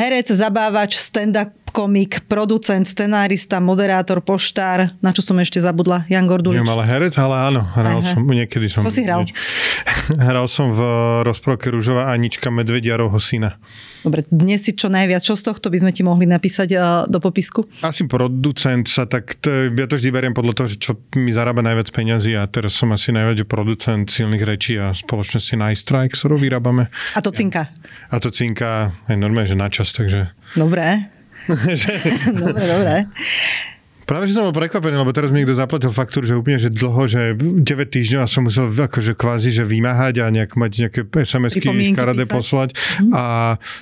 Herec, zabávač, stand-up komik, producent, scenárista, moderátor, poštár. Na čo som ešte zabudla? Jan Gordulič. Nie, ale herec, ale áno. Hral Aha. som, niekedy som... Čo si hral? Hral som v rozprávke Rúžová Anička Medvediarovho syna. Dobre, dnes si čo najviac, čo z tohto by sme ti mohli napísať uh, do popisku? Asi producent sa tak, to, ja to vždy beriem podľa toho, že čo mi zarába najviac peňazí a teraz som asi najviac, že producent silných rečí a spoločnosti Nice Strike, ktorú vyrábame. A to cinka. A to cinka aj normálne, že na čas, takže... Dobre. dobre, dobre. Práve, že som bol prekvapený, lebo teraz mi niekto zaplatil faktúru, že úplne, že dlho, že 9 týždňov a som musel akože kvázi, že vymáhať a nejak mať nejaké SMS-ky škaredé poslať. Mm. A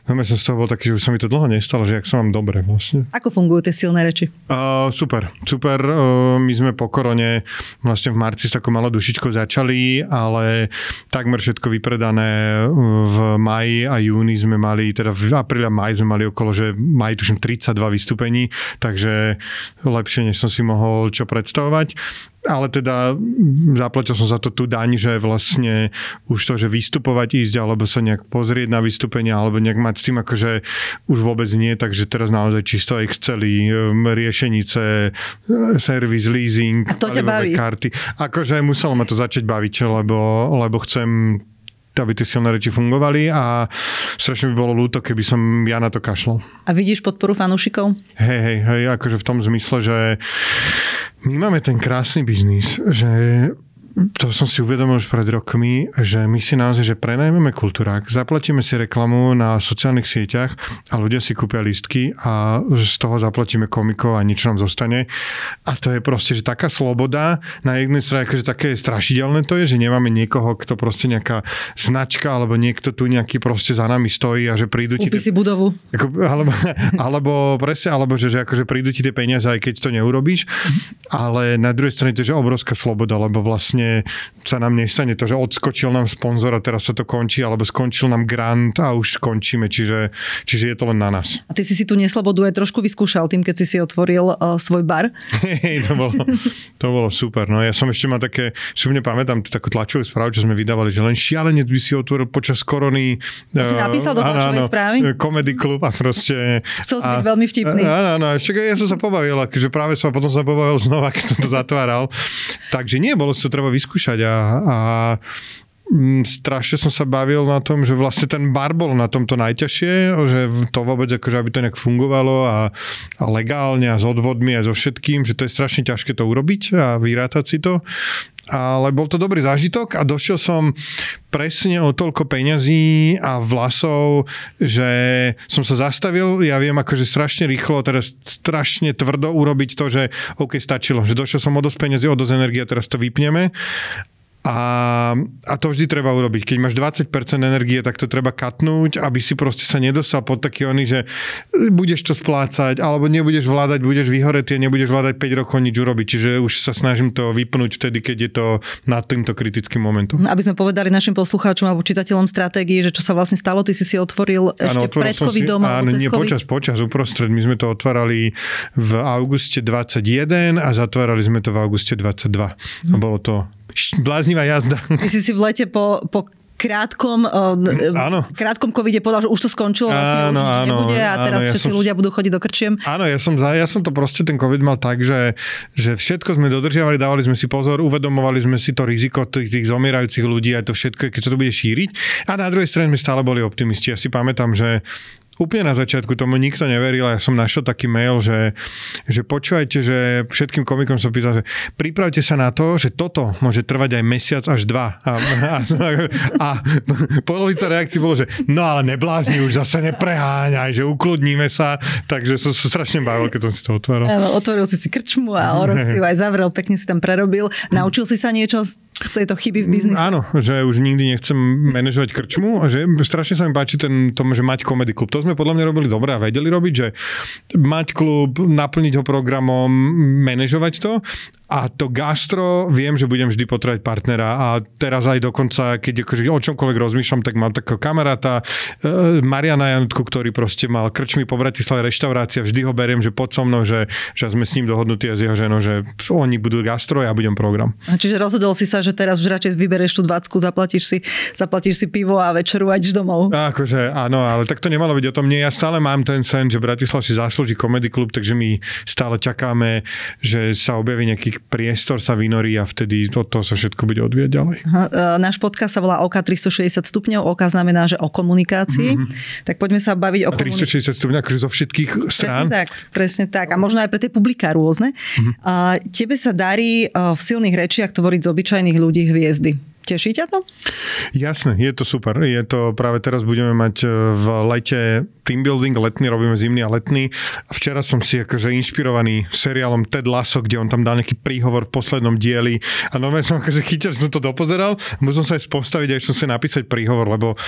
no, som z toho bol taký, že už sa mi to dlho nestalo, že ak som mám dobre vlastne. Ako fungujú tie silné reči? Uh, super, super. Uh, my sme po korone vlastne v marci s takou malou dušičkou začali, ale takmer všetko vypredané v maji a júni sme mali, teda v apríli a maj sme mali okolo, že maj tuším 32 vystúpení, takže lepšie lepšie, než som si mohol čo predstavovať. Ale teda zaplatil som za to tú daň, že vlastne už to, že vystupovať, ísť alebo sa nejak pozrieť na vystúpenia alebo nejak mať s tým akože už vôbec nie, takže teraz naozaj čisto Exceli, um, riešenice, servis, leasing, A to ťa baví. karty. Akože muselo ma to začať baviť, lebo, lebo chcem aby tie silné reči fungovali a strašne by bolo ľúto, keby som ja na to kašlal. A vidíš podporu fanúšikov? Hej, hej, hej, akože v tom zmysle, že my máme ten krásny biznis, že to som si uvedomil už pred rokmi, že my si naozaj, že prenajmeme kultúrák, zaplatíme si reklamu na sociálnych sieťach a ľudia si kúpia lístky a z toho zaplatíme komikov a nič nám zostane. A to je proste, že taká sloboda na jednej strane, akože také strašidelné to je, že nemáme niekoho, kto proste nejaká značka alebo niekto tu nejaký proste za nami stojí a že prídu ti... Kúpi si budovu. Ako, alebo, alebo presne, alebo že, že akože prídu ti tie peniaze, aj keď to neurobíš. Ale na druhej strane to je že obrovská sloboda, lebo vlastne sa nám nestane to, že odskočil nám sponzor a teraz sa to končí, alebo skončil nám grant a už skončíme, čiže, čiže je to len na nás. A ty si si tu neslobodu aj trošku vyskúšal tým, keď si si otvoril uh, svoj bar? Hej, to bolo, to bolo super. No ja som ešte mal také, si mne pamätám, tú takú tlačovú správu, čo sme vydávali, že len šialenec by si otvoril počas korony. To uh, si napísal do tlačovej správy? Comedy klub a proste... Chcel si byť veľmi vtipný. Áno, áno, ešte ja som sa pobavil, akože práve som potom sa pobavil znova, keď som to zatváral. Takže nie, bolo to treba vyskúšať a, a mm, strašne som sa bavil na tom, že vlastne ten bar bol na tomto najťažšie, že to vôbec akože aby to nejak fungovalo a, a legálne a s odvodmi a so všetkým, že to je strašne ťažké to urobiť a vyrátať si to ale bol to dobrý zážitok a došiel som presne o toľko peňazí a vlasov, že som sa zastavil, ja viem akože strašne rýchlo, teraz strašne tvrdo urobiť to, že OK, stačilo, že došiel som o dosť peňazí, o dosť energie, teraz to vypneme a, a to vždy treba urobiť. Keď máš 20% energie, tak to treba katnúť, aby si proste sa nedostal pod taký oný, že budeš to splácať, alebo nebudeš vládať, budeš vyhoretý a nebudeš vládať 5 rokov nič urobiť. Čiže už sa snažím to vypnúť vtedy, keď je to nad týmto kritickým momentom. Aby sme povedali našim poslucháčom alebo čitateľom stratégie, že čo sa vlastne stalo, ty si si otvoril ešte ano, pred covidom áno, nie, počas, počas, uprostred. My sme to otvárali v auguste 21 a zatvárali sme to v auguste 22. A bolo to bláznivá jazda. Ty si si v lete po, po krátkom, uh, áno. krátkom covide povedal, že už to skončilo, vlastne áno, už áno, nebude a teraz áno, ja všetci som, ľudia budú chodiť do krčiem. Áno, ja som, za, ja som to proste ten covid mal tak, že, že všetko sme dodržiavali, dávali sme si pozor, uvedomovali sme si to riziko tých, tých zomierajúcich ľudí a to všetko, keď sa to bude šíriť. A na druhej strane sme stále boli optimisti. Ja si pamätám, že úplne na začiatku tomu nikto neveril a ja som našiel taký mail, že, že počúvajte, že všetkým komikom som pýtal, že pripravte sa na to, že toto môže trvať aj mesiac až dva. A, a, a polovica reakcií bolo, že no ale neblázni, už zase nepreháňaj, že ukludníme sa. Takže som sa strašne bavil, keď som si to otvoril. otvoril si si krčmu a o rok si ju aj zavrel, pekne si tam prerobil. Naučil si sa niečo z tejto chyby v biznise? Áno, že už nikdy nechcem manažovať krčmu a že strašne sa mi páči ten, tom, že mať komedy klub. To sme podľa mňa robili dobre a vedeli robiť, že mať klub, naplniť ho programom, manažovať to a to gastro, viem, že budem vždy potrebovať partnera a teraz aj dokonca, keď akože o čomkoľvek rozmýšľam, tak mám takého kamaráta, e, Mariana Janutku, ktorý proste mal krčmi po Bratislave reštaurácia, vždy ho beriem, že pod so mnou, že, že sme s ním dohodnutí a s jeho ženou, že oni budú gastro ja budem program. A čiže rozhodol si sa, že teraz už radšej vyberieš tú dvacku, zaplatíš si, zaplatíš si pivo a večeru ideš domov. A akože áno, ale tak to nemalo byť o tom. Nie, ja stále mám ten sen, že Bratislav si zaslúži komedy klub, takže my stále čakáme, že sa objaví nejaký priestor sa vynorí a vtedy to, to sa všetko bude odvieť ďalej. Aha, e, náš podcast sa volá OK 360 stupňov. OK znamená, že o komunikácii. Mm-hmm. Tak poďme sa baviť o komunikácii. 360 stupňov, akože zo všetkých strán. Presne tak, presne tak. A možno aj pre tie publiká rôzne. Mm-hmm. A tebe sa darí e, v silných rečiach tvoriť z obyčajných ľudí hviezdy. Teší ťa to? Jasné, je to super. Je to práve teraz budeme mať e, v lete team building, letný, robíme zimný a letný. Včera som si akože inšpirovaný seriálom Ted Lasso, kde on tam dal nejaký príhovor v poslednom dieli a normálne som akože chytil, som to dopozeral, musel sa aj postaviť, aj som si napísať príhovor, lebo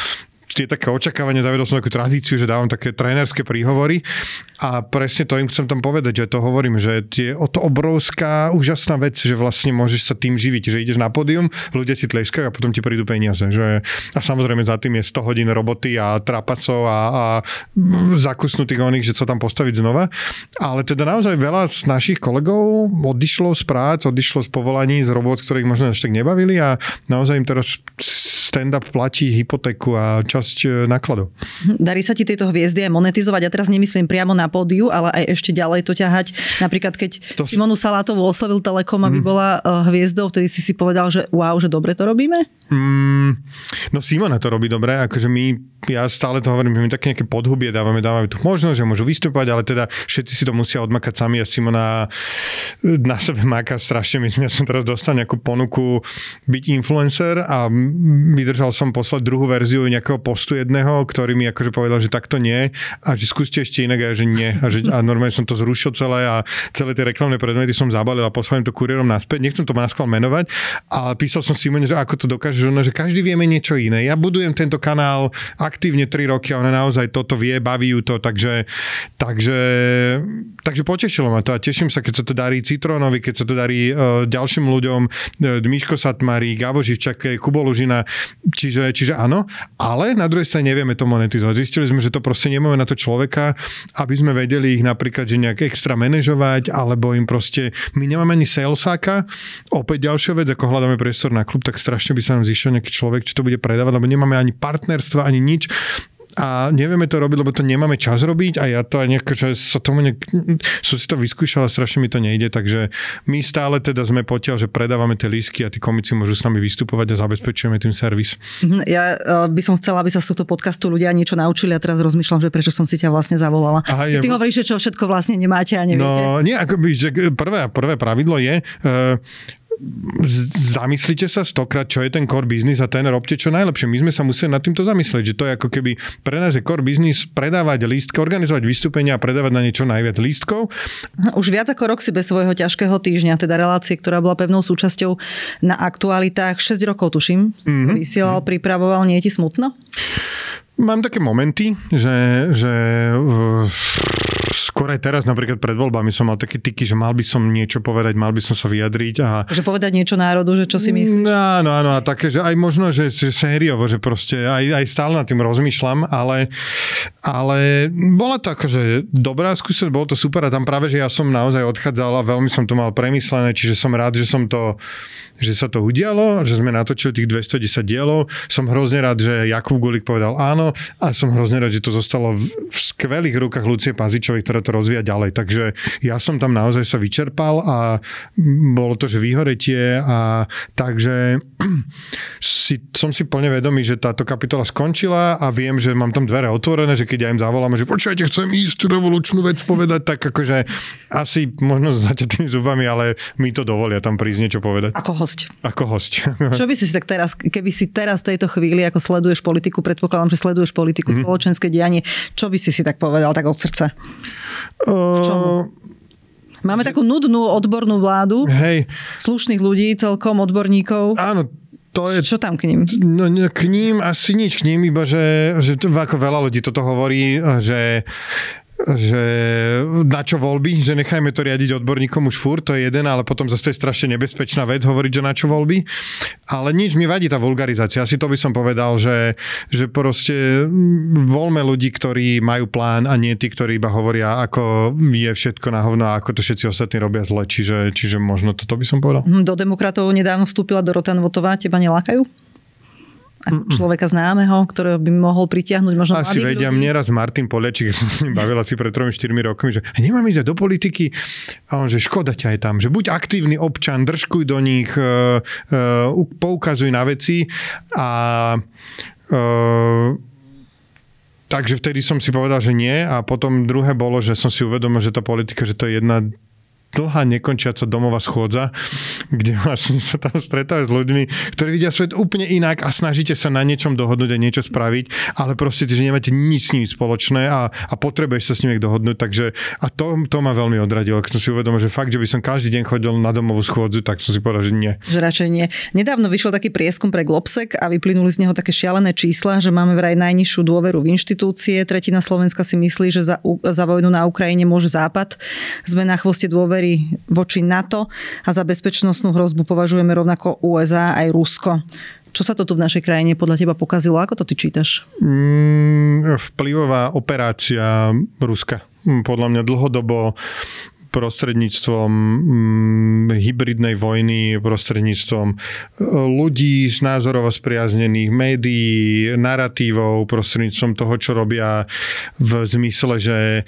je také očakávanie, zavedol som takú tradíciu, že dávam také trénerské príhovory a presne to im chcem tam povedať, že to hovorím, že je o to obrovská, úžasná vec, že vlastne môžeš sa tým živiť, že ideš na pódium, ľudia ti tleskajú a potom ti prídu peniaze. Že, a samozrejme za tým je 100 hodín roboty a trapacov a, a zakusnutých oných, že sa tam postaviť znova. Ale teda naozaj veľa z našich kolegov odišlo z prác, odišlo z povolaní, z robot, ktorých možno až tak nebavili a naozaj im teraz stand-up platí hypotéku a čas časť e, nákladov. Darí sa ti tieto hviezdy aj monetizovať? Ja teraz nemyslím priamo na pódiu, ale aj ešte ďalej to ťahať. Napríklad, keď to... Simonu Salátovú oslovil Telekom, aby mm. bola e, hviezdou, vtedy si si povedal, že wow, že dobre to robíme? Mm, no Simona to robí dobre, akože my, ja stále to hovorím, my také nejaké podhubie dávame, dávame tu možnosť, že môžu vystúpať, ale teda všetci si to musia odmakať sami a Simona na sebe máka strašne, myslím, ja som teraz dostal nejakú ponuku byť influencer a vydržal som poslať druhú verziu nejakého postu jedného, ktorý mi akože povedal, že takto nie. A že skúste ešte inak a že nie. A, že, a normálne som to zrušil celé a celé tie reklamné predmety som zabalil a poslal to kuriérom naspäť, nechcem to naskval menovať, a písal som Simone, že ako to dokáže že, ona, že každý vieme niečo iné. Ja budujem tento kanál aktívne 3 roky a ona naozaj toto vie, baví ju to, takže, takže, takže potešilo ma to a teším sa, keď sa to darí Citronovi, keď sa to darí uh, ďalším ľuďom, uh, Miško Satmari, Gabo Živčak, Kubo Lužina, čiže, čiže áno, ale na druhej strane nevieme to monetizovať. Zistili sme, že to proste nemáme na to človeka, aby sme vedeli ich napríklad, že nejak extra manažovať, alebo im proste, my nemáme ani salesáka, opäť ďalšia vec, ako hľadáme priestor na klub, tak strašne by sa nám zišiel nejaký človek, čo to bude predávať, lebo nemáme ani partnerstva, ani nič a nevieme to robiť, lebo to nemáme čas robiť a ja to aj nejak, že sa tomu nejak, som si to vyskúšal a strašne mi to nejde, takže my stále teda sme potiaľ, že predávame tie lísky a tí komici môžu s nami vystupovať a zabezpečujeme tým servis. Mhm, ja e, by som chcela, aby sa z tohto podcastu ľudia niečo naučili a teraz rozmýšľam, že prečo som si ťa vlastne zavolala. Aha, ja... Ty hovoríš, že čo všetko vlastne nemáte a neviete. No nie, akoby, že prvé, prvé pravidlo je, uh, zamyslite sa stokrát, čo je ten core business a ten robte čo najlepšie. My sme sa museli nad týmto zamyslieť, že to je ako keby pre nás je core business predávať lístky, organizovať vystúpenia a predávať na niečo najviac lístkov. Už viac ako rok si bez svojho ťažkého týždňa, teda relácie, ktorá bola pevnou súčasťou na aktualitách, 6 rokov tuším, mm-hmm. vysielal, pripravoval, nie je ti smutno? Mám také momenty, že, že skôr aj teraz, napríklad pred voľbami som mal také tyky, že mal by som niečo povedať, mal by som sa vyjadriť. A... Že povedať niečo národu, že čo si myslíš? Áno, áno, a také, že aj možno, že, že sériovo, že proste aj, aj stále nad tým rozmýšľam, ale, ale bola to akože dobrá skúsenosť, bolo to super a tam práve, že ja som naozaj odchádzal a veľmi som to mal premyslené, čiže som rád, že som to že sa to udialo, že sme natočili tých 210 dielov. Som hrozne rád, že Jakub Gulik povedal áno a som hrozne rád, že to zostalo v, v skvelých rukách Lucie Pazičovej, ktorá to rozvíja ďalej. Takže ja som tam naozaj sa vyčerpal a bolo to, že vyhoretie a takže si, som si plne vedomý, že táto kapitola skončila a viem, že mám tam dvere otvorené, že keď ja im zavoláme, že počujete, chcem ísť revolučnú vec povedať, tak akože asi možno s zaťatými zubami, ale mi to dovolia tam prísť niečo povedať. Ako host. Ako host. Čo by si tak teraz, keby si teraz tejto chvíli, ako sleduješ politiku, predpokladám, že sleduješ politiku, mm. spoločenské dianie, čo by si si tak povedal tak od srdca? Uh, Máme že... takú nudnú odbornú vládu. Hej. Slušných ľudí, celkom odborníkov. Áno, to je... Čo tam k ním? No, k ním asi nič k ním, iba že, že ako veľa ľudí toto hovorí, že že na čo voľby, že nechajme to riadiť odborníkom už furt, to je jeden, ale potom zase je strašne nebezpečná vec hovoriť, že na čo voľby. Ale nič mi vadí tá vulgarizácia. Asi to by som povedal, že, že proste voľme ľudí, ktorí majú plán a nie tí, ktorí iba hovoria, ako je všetko na hovno a ako to všetci ostatní robia zle. Čiže, čiže možno toto by som povedal. Do demokratov nedávno vstúpila Dorota Votová, teba nelákajú? Človeka známeho, ktorého by mohol pritiahnuť možno Asi vedia, ľudí. mne raz Martin Poliačik, ja som s ním bavil asi pred 3-4 rokmi, že nemám ísť do politiky. A on, že škoda ťa je tam, že buď aktívny občan, držkuj do nich, uh, uh, poukazuj na veci. A uh, Takže vtedy som si povedal, že nie. A potom druhé bolo, že som si uvedomil, že tá politika, že to je jedna dlhá nekončiaca domová schôdza, kde vlastne sa tam stretávajú s ľuďmi, ktorí vidia svet úplne inak a snažíte sa na niečom dohodnúť a niečo spraviť, ale proste, že nemáte nič s nimi spoločné a, a potrebuješ sa s nimi dohodnúť, takže a to, to ma veľmi odradilo, keď som si uvedomil, že fakt, že by som každý deň chodil na domovú schôdzu, tak som si povedal, že nie. Že radšej nie. Nedávno vyšiel taký prieskum pre Globsek a vyplynuli z neho také šialené čísla, že máme vraj najnižšiu dôveru v inštitúcie. Tretina Slovenska si myslí, že za, za vojnu na Ukrajine môže Západ. Sme na chvoste dôvery dôvery voči NATO a za bezpečnostnú hrozbu považujeme rovnako USA aj Rusko. Čo sa to tu v našej krajine podľa teba pokazilo? Ako to ty čítaš? Mm, vplyvová operácia Ruska. Podľa mňa dlhodobo prostredníctvom mm, hybridnej vojny, prostredníctvom e, ľudí z názorovo spriaznených médií, narratívov, prostredníctvom toho, čo robia v zmysle, že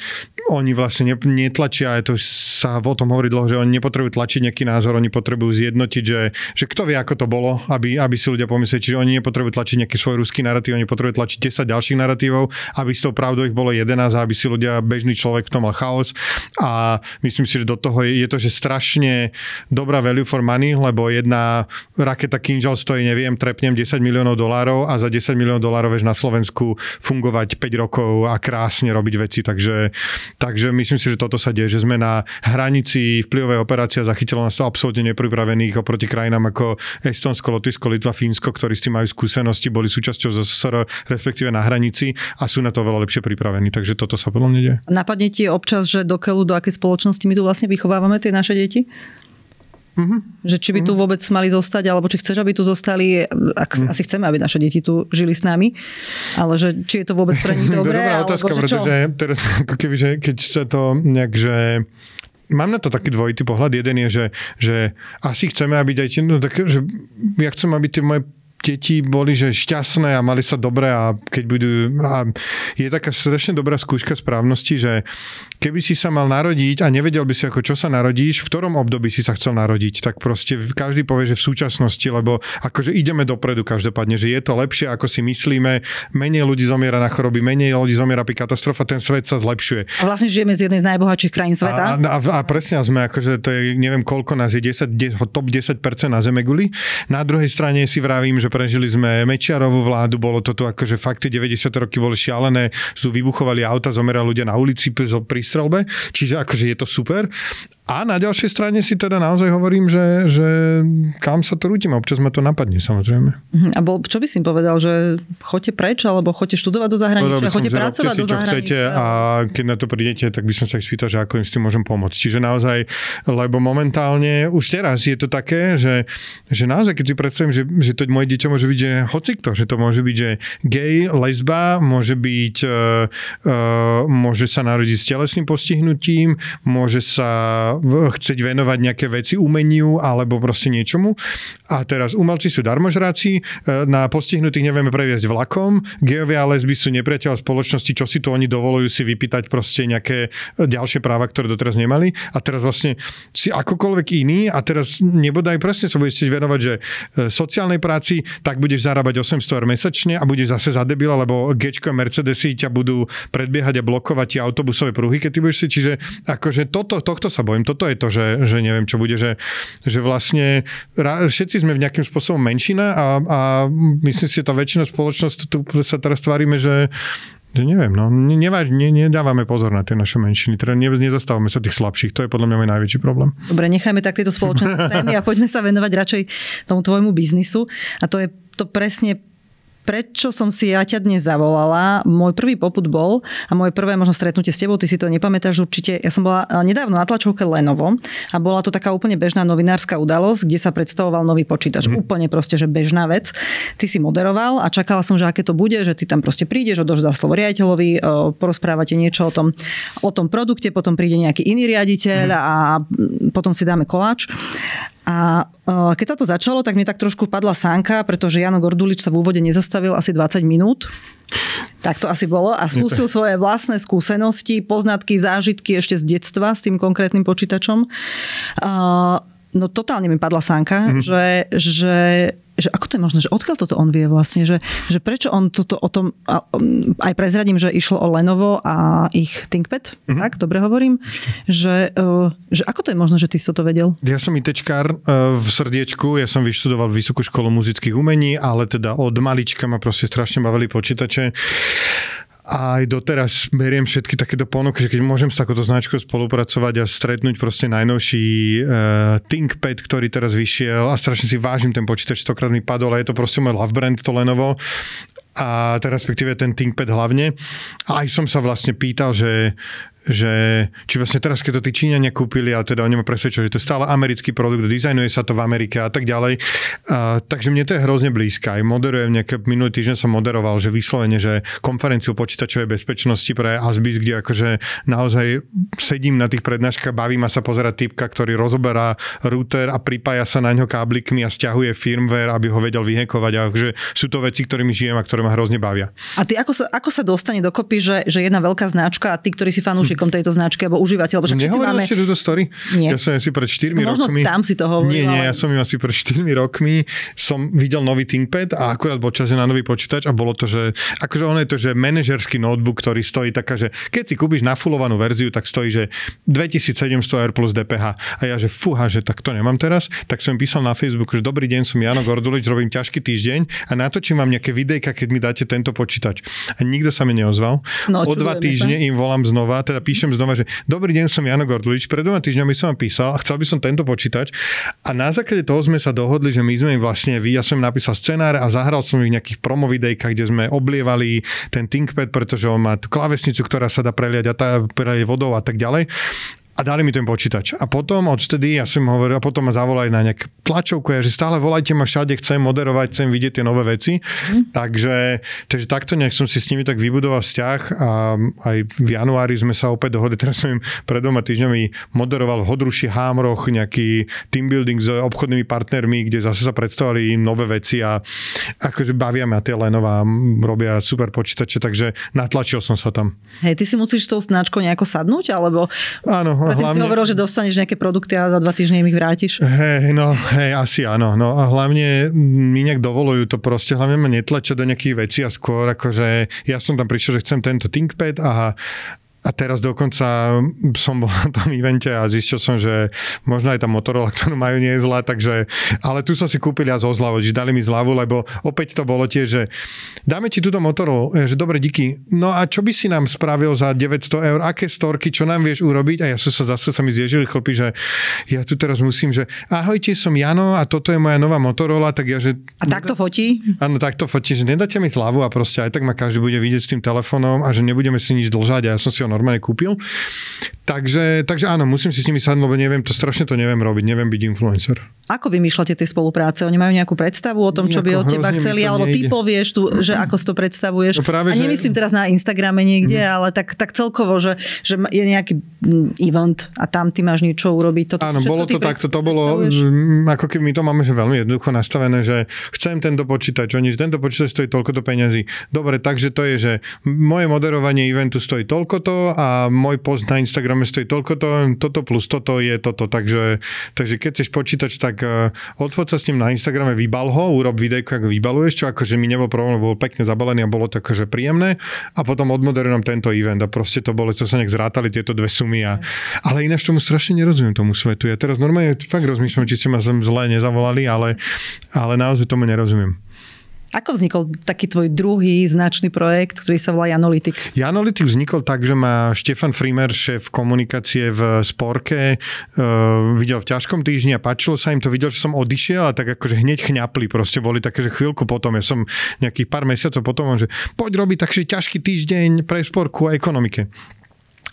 oni vlastne netlačia, aj to sa o tom hovorí dlho, že oni nepotrebujú tlačiť nejaký názor, oni potrebujú zjednotiť, že, že kto vie, ako to bolo, aby, aby si ľudia pomysleli, čiže oni nepotrebujú tlačiť nejaký svoj ruský narratív, oni potrebujú tlačiť 10 ďalších narratívov, aby s tou pravdou ich bolo 11 a aby si ľudia, bežný človek v tom mal chaos. A my myslím si, že do toho je, je to, že strašne dobrá value for money, lebo jedna raketa Kinjal stojí, neviem, trepnem 10 miliónov dolárov a za 10 miliónov dolárov vieš na Slovensku fungovať 5 rokov a krásne robiť veci, takže, takže myslím si, že toto sa deje, že sme na hranici vplyvovej operácie a zachytilo nás to absolútne nepripravených oproti krajinám ako Estonsko, Lotyšsko, Litva, Fínsko, ktorí s tým majú skúsenosti, boli súčasťou ZSR, respektíve na hranici a sú na to veľa lepšie pripravení, takže toto sa podľa mňa deje. Napadne ti občas, že do keľu, do akej spoločnosti spoločnosti my tu vlastne vychovávame tie naše deti? Mm-hmm. Že či by tu mhm. vôbec mali zostať, alebo či chceš, aby tu zostali, ak, mm. asi chceme, aby naše deti tu žili s nami, ale že či je to vôbec pre nich dobré, Dobrá otázka, alebo, pretože teraz ako keby, že keď sa to nejak, že mám na to taký dvojitý pohľad. Jeden je, že, že asi chceme, aby deti, no tak, že ja chcem, aby tie moje deti boli že šťastné a mali sa dobre a keď budú... A je taká strašne dobrá skúška správnosti, že keby si sa mal narodiť a nevedel by si ako čo sa narodíš, v ktorom období si sa chcel narodiť, tak proste každý povie, že v súčasnosti, lebo akože ideme dopredu každopádne, že je to lepšie ako si myslíme, menej ľudí zomiera na choroby, menej ľudí zomiera pri katastrofa, ten svet sa zlepšuje. A vlastne žijeme z jednej z najbohatších krajín sveta. A, a, a presne sme, akože to je, neviem koľko nás je, 10, top 10% na Zemeguli. Na druhej strane si vravím, že prežili sme Mečiarovú vládu, bolo to tu akože fakt 90 roky boli šialené, tu vybuchovali auta, zomerali ľudia na ulici pri strelbe, čiže akože je to super. A na ďalšej strane si teda naozaj hovorím, že, že kam sa to rútime. Občas ma to napadne, samozrejme. Mhm. A bol, čo by si povedal, že chodte preč, alebo chodte študovať do zahraničia, chodte pracovať do zahraničia? chcete a keď na to prídete, tak by som sa ich spýtal, že ako im s tým môžem pomôcť. Čiže naozaj, lebo momentálne už teraz je to také, že, že naozaj, keď si predstavím, že, že to moje dieťa môže byť, že hocikto, že to môže byť, že gay, lesba, môže byť, uh, uh, môže sa narodiť s telesným postihnutím, môže sa chcieť venovať nejaké veci umeniu alebo proste niečomu. A teraz umelci sú darmožráci, e, na postihnutých nevieme previesť vlakom, geovia a lesby sú nepriateľ spoločnosti, čo si to oni dovolujú si vypýtať proste nejaké ďalšie práva, ktoré doteraz nemali. A teraz vlastne si akokoľvek iný a teraz nebodaj presne sa budeš venovať, že e, sociálnej práci, tak budeš zarábať 800 eur mesačne a budeš zase za debila, lebo Gčko a Mercedesy ťa budú predbiehať a blokovať tie autobusové pruhy, keď ty budeš si. Čiže akože toto, tohto sa bojím toto je to, že, že neviem, čo bude, že, že vlastne všetci sme v nejakým spôsobom menšina a, a myslím si, že tá väčšina spoločnosti tu sa teraz tvárime, že neviem, no, neváž, ne, nedávame pozor na tie naše menšiny, teda ne, nezastávame sa tých slabších, to je podľa mňa môj najväčší problém. Dobre, nechajme tak tieto spoločenské témy a poďme sa venovať radšej tomu tvojmu biznisu a to je to presne prečo som si ja ťa dnes zavolala. Môj prvý poput bol a moje prvé možno stretnutie s tebou, ty si to nepamätáš určite. Ja som bola eh, nedávno na tlačovke Lenovo a bola to taká úplne bežná novinárska udalosť, kde sa predstavoval nový počítač. Mm. Úplne proste, že bežná vec. Ty si moderoval a čakala som, že aké to bude, že ty tam proste prídeš, odovzdáš slovo riaditeľovi, eh, porozprávate niečo o tom, o tom produkte, potom príde nejaký iný riaditeľ mm. a potom si dáme koláč. A e, keď sa to začalo, tak mi tak trošku padla sánka, pretože Jano Gordulič sa v úvode nezastavil asi 20 minút. Tak to asi bolo. A spustil svoje vlastné skúsenosti, poznatky, zážitky ešte z detstva s tým konkrétnym počítačom. No totálne mi padla sánka, mm-hmm. že, že že ako to je možné, že odkiaľ toto on vie vlastne, že, že prečo on toto o tom, um, aj prezradím, že išlo o Lenovo a ich ThinkPad, mm-hmm. tak, dobre hovorím, že, uh, že ako to je možné, že ty si toto vedel? Ja som ITčkár uh, v srdiečku, ja som vyštudoval Vysokú školu muzických umení, ale teda od malička ma proste strašne bavili počítače a aj doteraz beriem všetky takéto ponuky, že keď môžem s takouto značkou spolupracovať a stretnúť proste najnovší uh, ThinkPad, ktorý teraz vyšiel a strašne si vážim ten počítač, stokrát mi padol a je to proste môj love brand, to Lenovo a respektíve ten ThinkPad hlavne. A aj som sa vlastne pýtal, že že či vlastne teraz, keď to tí Číňania kúpili a teda oni ma presvedčili, že to je stále americký produkt, dizajnuje sa to v Amerike a tak ďalej. Uh, takže mne to je hrozne blízke. Aj moderujem nejaké, minulý týždeň som moderoval, že vyslovene, že konferenciu počítačovej bezpečnosti pre Asbis, kde akože naozaj sedím na tých prednáškach, baví ma sa pozerať typka, ktorý rozoberá router a pripája sa na ňo káblikmi a stiahuje firmware, aby ho vedel vyhekovať. A akože sú to veci, ktorými žijem a ktoré ma hrozne bavia. A ty ako sa, ako sa dostane dokopy, že, že jedna veľká značka a tí, ktorí si fanúši fanúšikom tejto značky alebo užívateľ. Lebo Nehovoril máme... ste túto story? Nie. Ja som asi pred 4 no, možno rokmi... tam si to hovoril. Nie, nie, ja som im asi pred 4 rokmi som videl nový ThinkPad a akurát bol čas na nový počítač a bolo to, že akože ono je to, že manažerský notebook, ktorý stojí taká, že keď si kúpiš nafulovanú verziu, tak stojí, že 2700 eur plus DPH. A ja, že fúha, že tak to nemám teraz, tak som písal na Facebook, že dobrý deň, som Jano Gordulič, robím ťažký týždeň a natočím vám nejaké videjka, keď mi dáte tento počítač. A nikto sa mi neozval. No, o dva týždne sa. im volám znova, teda píšem znova, že Dobrý deň, som Jano Gordulič. Pred dvoma týždňami som vám písal a chcel by som tento počítač. A na základe toho sme sa dohodli, že my sme im vlastne, vy, ja som im napísal scenáre a zahral som ich nejakých promovidejkách, kde sme oblievali ten ThinkPad, pretože on má tú klavesnicu, ktorá sa dá preliať a tá, preliať vodou a tak ďalej a dali mi ten počítač. A potom odtedy, ja som hovoril, a potom ma zavolali na nejak tlačovku, ja, že stále volajte ma všade, chcem moderovať, chcem vidieť tie nové veci. Mm. Takže, takže takto nejak som si s nimi tak vybudoval vzťah a aj v januári sme sa opäť dohodli, teraz som im pred dvoma týždňami moderoval v Hodruši Hámroch nejaký team building s obchodnými partnermi, kde zase sa predstavovali nové veci a akože bavia ma tie Lenova, robia super počítače, takže natlačil som sa tam. Hej, ty si musíš s tou značkou nejako sadnúť, alebo... Áno, Predtým hlavne... si hovoril, že dostaneš nejaké produkty a za dva týždne im ich vrátiš. Hej, no, hej, asi áno. No a hlavne mi nejak dovolujú to proste, hlavne ma netlačia do nejakých vecí a skôr akože ja som tam prišiel, že chcem tento ThinkPad a a teraz dokonca som bol na tom evente a zistil som, že možno aj tá Motorola, ktorú majú, nie je zlá, takže, ale tu som si kúpil ja zo zľavu, že dali mi zľavu, lebo opäť to bolo tie, že dáme ti túto Motorola, že dobre, díky. No a čo by si nám spravil za 900 eur, aké storky, čo nám vieš urobiť? A ja som sa zase sa mi zježili chlpy, že ja tu teraz musím, že ahojte, som Jano a toto je moja nová Motorola, tak ja, že... A takto fotí? Áno, takto fotí, že nedáte mi zľavu a proste aj tak ma každý bude vidieť s tým telefónom a že nebudeme si nič dlžať a ja som si ho normálne kúpil. Takže, takže áno, musím si s nimi sadnúť, lebo neviem, to strašne to neviem robiť, neviem byť influencer. Ako vymýšľate tie spolupráce? Oni majú nejakú predstavu o tom, čo by od teba chceli, alebo ty povieš tu, že ako si to predstavuješ. No práve, a nemyslím že... teraz na Instagrame niekde, mm. ale tak, tak celkovo, že, že je nejaký mm, event a tam ty máš niečo urobiť. Toto Áno, bolo to takto, to bolo, ako keby my to máme že veľmi jednoducho nastavené, že chcem tento počítač, oni, tento počítač stojí toľko to peniazy. Dobre, takže to je, že moje moderovanie eventu stojí toľko to a môj post na Instagrame stojí toľko to, toto plus toto je toto. Takže, takže keď chceš počítač, tak uh, odfoď sa s ním na Instagrame, vybal ho, urob videjko, ako vybaluješ, čo akože mi nebol problém, bol pekne zabalený a bolo to akože príjemné. A potom odmoderujem tento event a proste to bolo, čo sa nejak zrátali tieto dve sumy. A, ale ináč tomu strašne nerozumiem tomu svetu. Ja teraz normálne fakt rozmýšľam, či ste ma zle nezavolali, ale, ale naozaj tomu nerozumiem. Ako vznikol taký tvoj druhý značný projekt, ktorý sa volá Janolytik? Janolytik vznikol tak, že ma Štefan Frimer, šéf komunikácie v Sporke, uh, videl v ťažkom týždni a páčilo sa im to, videl, že som odišiel a tak akože hneď chňapli, proste boli také, že chvíľku potom, ja som nejakých pár mesiacov potom, že poď robiť taký ťažký týždeň pre sporku a ekonomike.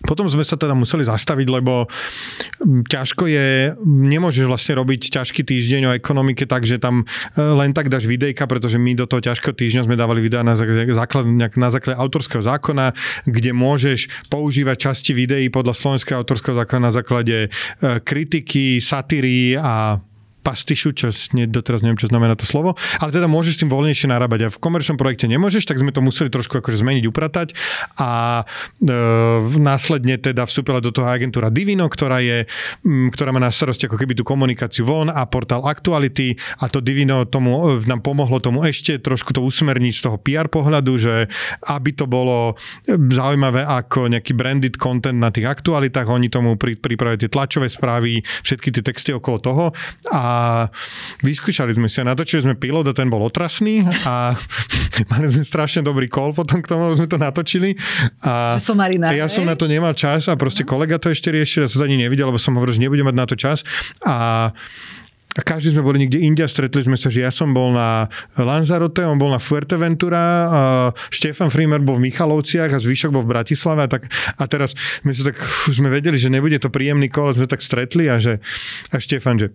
Potom sme sa teda museli zastaviť, lebo ťažko je, nemôžeš vlastne robiť ťažký týždeň o ekonomike tak, že tam e, len tak dáš videjka, pretože my do toho ťažkého týždňa sme dávali videa na základe, na základe autorského zákona, kde môžeš používať časti videí podľa slovenského autorského zákona na základe e, kritiky, satíry a pastišu, čo nie, doteraz neviem, čo znamená to slovo, ale teda môžeš s tým voľnejšie narábať. A v komerčnom projekte nemôžeš, tak sme to museli trošku akože zmeniť, upratať. A e, následne teda vstúpila do toho agentúra Divino, ktorá je, m, ktorá má na starosti ako keby tú komunikáciu von a portál Actuality a to Divino tomu, e, nám pomohlo tomu ešte trošku to usmerniť z toho PR pohľadu, že aby to bolo zaujímavé ako nejaký branded content na tých aktualitách, oni tomu pri, pripravujú tie tlačové správy, všetky tie texty okolo toho. A a vyskúšali sme si a natočili sme pilot a ten bol otrasný a mali sme strašne dobrý call potom k tomu, sme to natočili. A Somarina, ja som na to nemal čas a proste kolega to ešte riešil, ja som to ani nevidel, lebo som hovoril, že nebudem mať na to čas. A a každý sme boli niekde inde a stretli sme sa, že ja som bol na Lanzarote, on bol na Fuerteventura, a Štefan Frimer bol v Michalovciach a zvyšok bol v Bratislave a, tak, a teraz my sa tak, sme vedeli, že nebude to príjemný kol, sme tak stretli a že a Štefan, že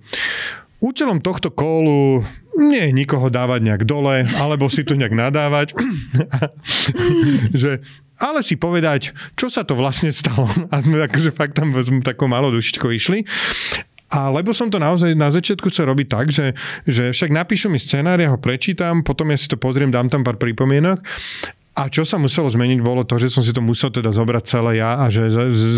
Účelom tohto kólu nie je nikoho dávať nejak dole, alebo si tu nejak nadávať, že ale si povedať, čo sa to vlastne stalo. A sme akože fakt tam sme takou malou dušičkou išli. A lebo som to naozaj na začiatku chcel robiť tak, že, že však napíšu mi scenár, ja ho prečítam, potom ja si to pozriem, dám tam pár pripomienok a čo sa muselo zmeniť, bolo to, že som si to musel teda zobrať celé ja a že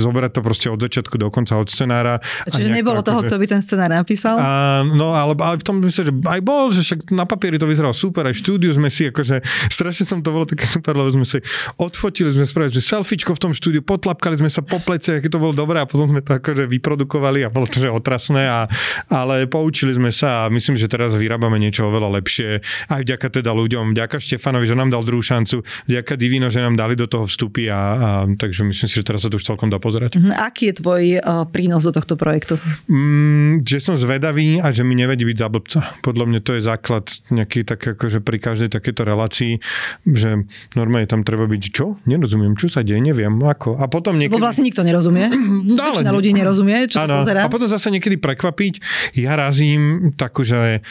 zobrať to proste od začiatku do konca od scenára. Čiže nebolo toho, že... kto by ten scenár napísal? A, no, ale, ale v tom myslím, že aj bol, že však na papieri to vyzeralo super, aj štúdiu sme si, akože strašne som to bolo také super, lebo sme si odfotili, sme spravili, že selfiečko v tom štúdiu, potlapkali sme sa po plece, aké to bolo dobré a potom sme to akože vyprodukovali a bolo to že otrasné, a, ale poučili sme sa a myslím, že teraz vyrábame niečo oveľa lepšie. Aj vďaka teda ľuďom, vďaka Štefanovi, že nám dal druhú šancu vďaka Divino, že nám dali do toho vstupy a, a takže myslím si, že teraz sa to už celkom dá pozerať. Mhm, aký je tvoj uh, prínos do tohto projektu? Mm, že som zvedavý a že mi nevedí byť za blbca. Podľa mňa to je základ nejaký tak akože pri každej takéto relácii, že normálne tam treba byť čo? Nerozumiem, čo sa deje, neviem, ako. A potom niekedy... Lebo vlastne nikto nerozumie. Väčšina ľudí nerozumie, čo ano, pozerá. A potom zase niekedy prekvapiť. Ja razím takú, že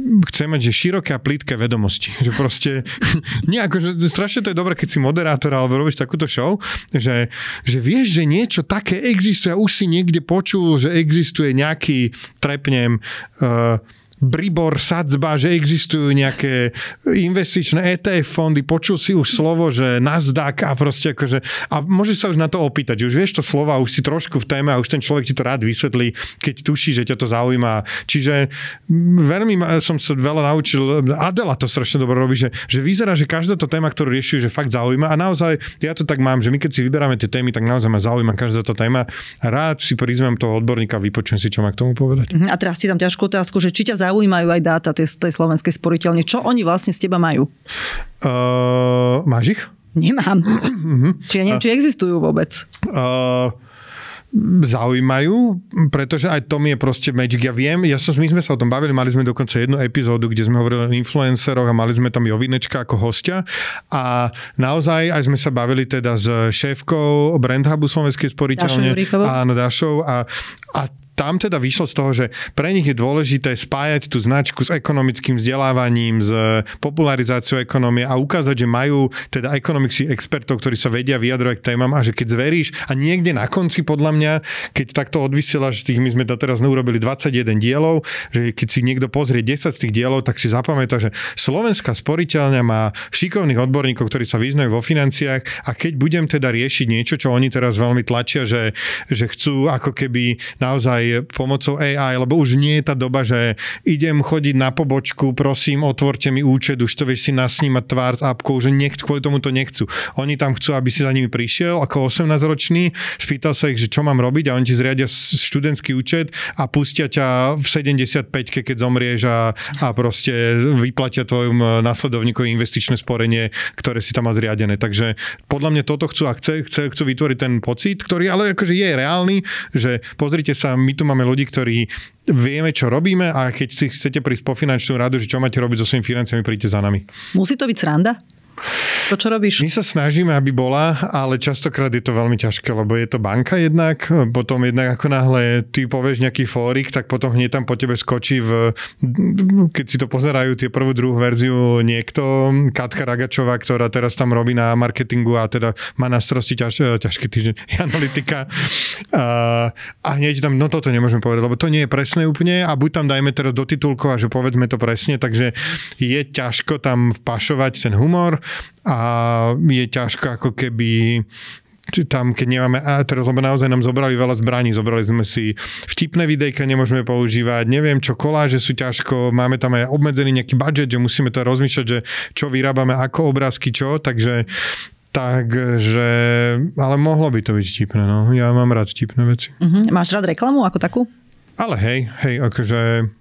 chce mať, že široké a plítke vedomosti. Že proste, nejako, že strašne to je dobré, keď si moderátor alebo robíš takúto show, že, že vieš, že niečo také existuje a už si niekde počul, že existuje nejaký, trepnem, uh, Bribor, sadzba, že existujú nejaké investičné ETF fondy, počul si už slovo, že Nasdaq a proste akože, a môžeš sa už na to opýtať, už vieš to slova, už si trošku v téme a už ten človek ti to rád vysvetlí, keď tuší, že ťa to zaujíma. Čiže veľmi som sa veľa naučil, Adela to strašne dobre robí, že, že vyzerá, že každá to téma, ktorú rieši, že fakt zaujíma a naozaj ja to tak mám, že my keď si vyberáme tie témy, tak naozaj ma zaujíma každá tá téma. Rád si prizvem toho odborníka vypočujem si, čo má k tomu povedať. Mhm, a teraz ti tam ťažkú otázku, že či ťa zaujímajú aj dáta tej, tej slovenskej sporiteľne. Čo oni vlastne z teba majú? Uh, máš ich? Nemám. či ja neviem, uh, či existujú vôbec. Uh, zaujímajú, pretože aj to mi je proste magic. Ja viem, ja som, my sme sa o tom bavili, mali sme dokonca jednu epizódu, kde sme hovorili o influenceroch a mali sme tam Jovinečka ako hostia a naozaj aj sme sa bavili teda s šéfkou Brand Hubu Slovenskej sporiteľne. Áno, Dašou a, a tam teda vyšlo z toho, že pre nich je dôležité spájať tú značku s ekonomickým vzdelávaním, s popularizáciou ekonomie a ukázať, že majú teda ekonomických expertov, ktorí sa vedia vyjadrovať k témam a že keď zveríš a niekde na konci podľa mňa, keď takto odvysielaš z tých, my sme doteraz urobili 21 dielov, že keď si niekto pozrie 10 z tých dielov, tak si zapamätá, že slovenská sporiteľňa má šikovných odborníkov, ktorí sa vyznajú vo financiách a keď budem teda riešiť niečo, čo oni teraz veľmi tlačia, že, že chcú ako keby naozaj aj pomocou AI, lebo už nie je tá doba, že idem chodiť na pobočku, prosím, otvorte mi účet, už to vieš si nasnímať tvár s apkou, že nech, kvôli tomu to nechcú. Oni tam chcú, aby si za nimi prišiel ako 18-ročný, spýtal sa ich, že čo mám robiť a oni ti zriadia študentský účet a pustia ťa v 75 keď zomrieš a, a proste vyplatia tvojom následovníkovi investičné sporenie, ktoré si tam má zriadené. Takže podľa mňa toto chcú a chce, chce, chcú vytvoriť ten pocit, ktorý ale akože je reálny, že pozrite sa, my tu máme ľudí, ktorí vieme, čo robíme a keď si chcete prísť po finančnú radu, že čo máte robiť so svojimi financiami, príďte za nami. Musí to byť sranda? To, čo robíš? My sa snažíme, aby bola, ale častokrát je to veľmi ťažké, lebo je to banka jednak, potom jednak ako náhle ty povieš nejaký fórik, tak potom hneď tam po tebe skočí v, keď si to pozerajú tie prvú, druhú verziu niekto, Katka Ragačová, ktorá teraz tam robí na marketingu a teda má na starosti ťaž, ťažký týždeň analytika. A, a hneď tam, no toto nemôžeme povedať, lebo to nie je presné úplne a buď tam dajme teraz do titulkov a že povedzme to presne, takže je ťažko tam vpašovať ten humor a je ťažko ako keby tam, keď nemáme, a teraz lebo naozaj nám zobrali veľa zbraní, zobrali sme si vtipné videjka, nemôžeme používať, neviem čo, koláže sú ťažko, máme tam aj obmedzený nejaký budget, že musíme to rozmýšľať, že čo vyrábame, ako obrázky, čo, takže Takže, ale mohlo by to byť vtipné, no. Ja mám rád vtipné veci. Uh-huh. Máš rád reklamu ako takú? Ale hej, hej, akože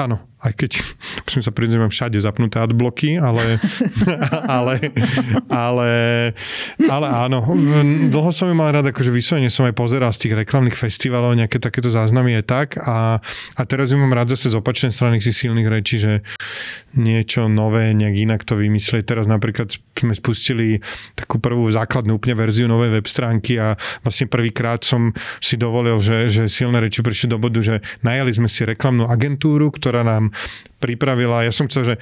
áno, aj keď musím sa priznať, mám všade zapnuté adbloky, ale, ale, ale, ale áno, dlho som ju mal rád, akože vyslovene som aj pozeral z tých reklamných festivalov, nejaké takéto záznamy je tak. A, a teraz ju mám rád zase z opačnej strany si silných rečí, že niečo nové, nejak inak to vymyslieť. Teraz napríklad sme spustili takú prvú základnú úplne verziu novej web stránky a vlastne prvýkrát som si dovolil, že, že silné reči prišli do bodu, že najali sme si reklamnú agentúru, ktorá nám pripravila. Ja som chcel, že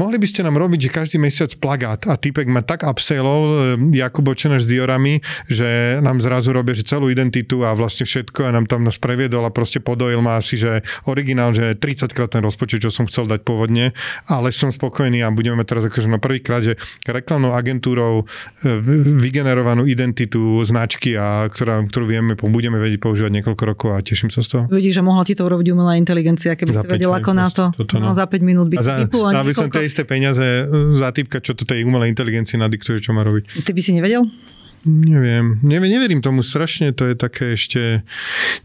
mohli by ste nám robiť, že každý mesiac plagát a typek ma tak upsellol eh, Jakub Očenáš s Diorami, že nám zrazu robia že celú identitu a vlastne všetko a nám tam nás previedol a proste podojil ma asi, že originál, že 30 krát ten rozpočet, čo som chcel dať pôvodne, ale som spokojný a budeme teraz akože na prvýkrát, že reklamnou agentúrou eh, vygenerovanú identitu značky, a ktorá, ktorú vieme, budeme vedieť používať niekoľko rokov a teším sa z toho. Vidíš, že mohla ti to urobiť umelá inteligencia, keby si vedela ako na to. Toto, no. Za 5 minút by za, vypula Aby som tie isté peniaze za typka, čo to tej umelej inteligencii nadiktuje, čo má robiť. Ty by si nevedel? Neviem, neviem, neverím tomu strašne, to je také ešte...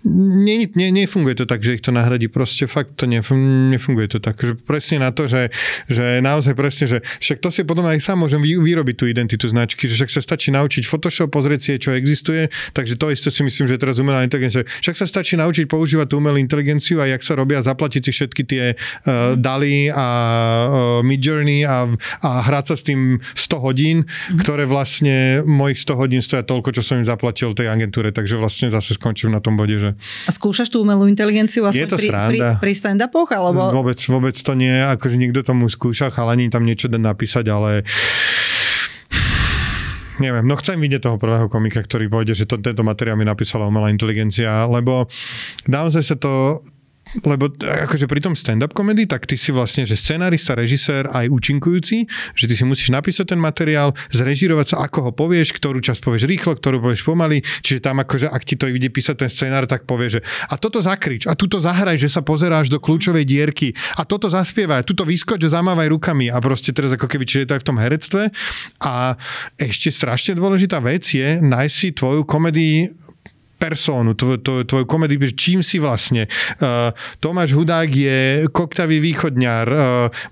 Nie, nie, nefunguje to tak, že ich to nahradí, proste fakt to nefunguje to tak, že presne na to, že, že naozaj presne, že však to si potom aj sám môžem vyrobiť tú identitu značky, že však sa stačí naučiť Photoshop, pozrieť si, čo existuje, takže to isté si myslím, že teraz umelá inteligencia. Však sa stačí naučiť používať tú umelú inteligenciu a jak sa robia, zaplatiť si všetky tie uh, DALI a uh, Midjourney a, a hrať sa s tým 100 hodín, mm-hmm. ktoré vlastne mojich 100 hodín hodín stoja toľko, čo som im zaplatil tej agentúre, takže vlastne zase skončím na tom bode, že... A skúšaš tú umelú inteligenciu aspoň je to pri, pri, pri stand-upoch? Alebo... Vôbec, vôbec to nie, akože niekto tomu skúša, chalani tam niečo dá napísať, ale neviem, no chcem vidieť toho prvého komika, ktorý povede, že to, tento materiál mi napísala umelá inteligencia, lebo naozaj sa to, lebo akože pri tom stand-up komedy, tak ty si vlastne, že scenárista, režisér aj účinkujúci, že ty si musíš napísať ten materiál, zrežirovať sa, ako ho povieš, ktorú časť povieš rýchlo, ktorú povieš pomaly, čiže tam akože, ak ti to ide písať ten scenár, tak povie, že a toto zakrič, a tuto zahraj, že sa pozeráš do kľúčovej dierky, a toto zaspievaj, tuto vyskoč, že zamávaj rukami a proste teraz ako keby, čiže to aj v tom herectve. A ešte strašne dôležitá vec je nájsť si tvoju komedii persónu, tvoj, tvoj, tvoju komediu, čím si vlastne. Uh, Tomáš Hudák je koktavý východňar, uh,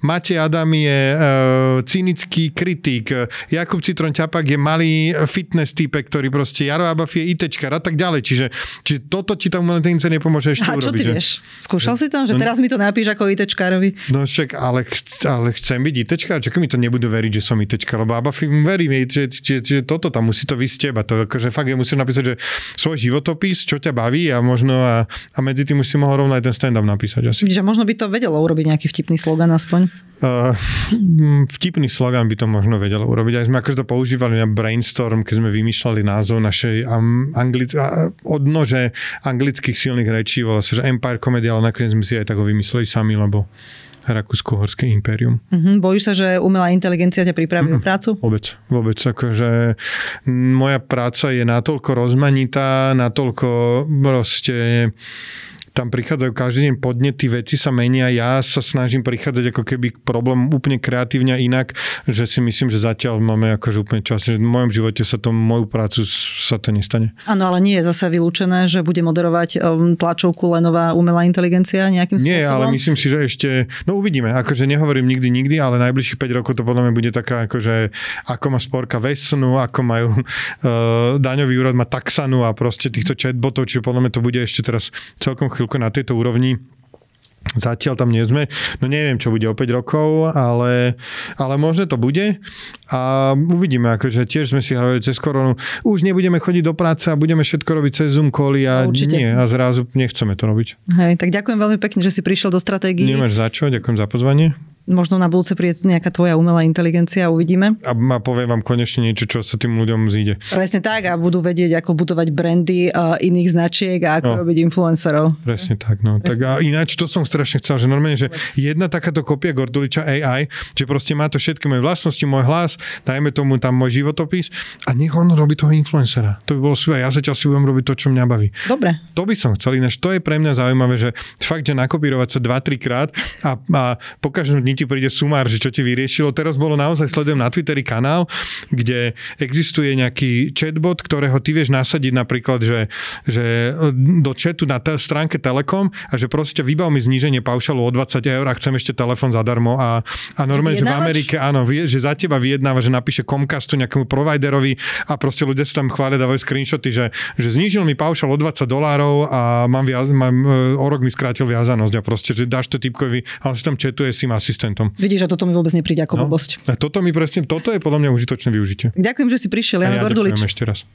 Matej Adam je uh, cynický kritik, Jakub Citron Ťapak je malý fitness type, ktorý proste Jaro Abaf je ITčkar a tak ďalej. Čiže, čiže toto ti tam umelenice nepomôže ešte a urobiť. A čo ty že? vieš? Skúšal si to? Že no, teraz mi to napíš ako ITčkarovi? No však, ale, ale chcem byť ITčkar, čo mi to nebudú veriť, že som ITčkar, lebo Abaf im verí, že, že, že, toto tam musí to vysť teba. To akože fakt je musím napísať, že svoj život životopis, čo ťa baví a možno a, a medzi tým už si mohol rovno aj ten stand-up napísať asi. Že možno by to vedelo urobiť nejaký vtipný slogan aspoň? Uh, vtipný slogan by to možno vedelo urobiť. Aj sme akože to používali na brainstorm, keď sme vymýšľali názov našej um, anglic- odnože anglických silných rečí, volá sa, že Empire Comedy, ale nakoniec sme si aj tak ho vymysleli sami, lebo Rakúsko-Horské impérium. Uh-huh. Bojíš sa, že umelá inteligencia ťa pripraví uh-huh. prácu? Vôbec, vôbec. Akože moja práca je natoľko rozmanitá, natoľko proste tam prichádzajú každý deň podnety, veci sa menia, ja sa snažím prichádzať ako keby k problému úplne kreatívne inak, že si myslím, že zatiaľ máme akože úplne čas, že v mojom živote sa to, moju prácu sa to nestane. Áno, ale nie je zase vylúčené, že bude moderovať um, tlačovku Lenová umelá inteligencia nejakým spôsobom? Nie, ale myslím si, že ešte, no uvidíme, akože nehovorím nikdy, nikdy, ale najbližších 5 rokov to podľa mňa bude taká, akože ako má sporka Vesnu, ako majú uh, daňový úrad má taxanu a proste týchto chatbotov, čiže podľa mňa to bude ešte teraz celkom chvíľko na tejto úrovni. Zatiaľ tam nie sme. No neviem, čo bude o 5 rokov, ale, ale možno to bude. A uvidíme, akože tiež sme si hovorili cez koronu, už nebudeme chodiť do práce a budeme všetko robiť cez Zoom call a Určite. nie. A zrazu nechceme to robiť. Hej, tak ďakujem veľmi pekne, že si prišiel do stratégie. Nemáš za čo, ďakujem za pozvanie možno na budúce príde nejaká tvoja umelá inteligencia, uvidíme. A, a poviem vám konečne niečo, čo sa tým ľuďom zíde. Presne tak a budú vedieť, ako budovať brandy uh, iných značiek a ako no. robiť influencerov. Presne tak, no. Presne. Tak a ináč to som strašne chcel, že normálne, že jedna takáto kopia Gorduliča AI, že proste má to všetky moje vlastnosti, môj hlas, dajme tomu tam môj životopis a nech on robí toho influencera. To by bolo super. Ja zatiaľ si budem robiť to, čo mňa baví. Dobre. To by som chcel, ináč to je pre mňa zaujímavé, že fakt, že nakopírovať sa 2-3 krát a, a po každom dni ti príde sumár, že čo ti vyriešilo. Teraz bolo naozaj, sledujem na Twitteri kanál, kde existuje nejaký chatbot, ktorého ty vieš nasadiť napríklad, že, že eh, do chatu na te- stránke Telekom a že proste vybav mi zníženie paušalu o 20 eur a chcem ešte telefon zadarmo. A, a normálne, že, že v Amerike, áno, vie, že za teba vyjednáva, že napíše Comcastu nejakému providerovi a proste ľudia sa tam chvália, dávajú screenshoty, že, že znížil mi paušal o 20 dolárov a mám, viaz, mám, eh, o rok mi skrátil viazanosť a proste, že dáš to typkovi, ale si tam četuje sim asistent 100%. Vidíš, že toto mi vôbec nepríde ako no. blbosť. A toto mi presne, toto je podľa mňa užitočné využitie. Ďakujem, že si prišiel, Jan ja Gordulič. ešte raz.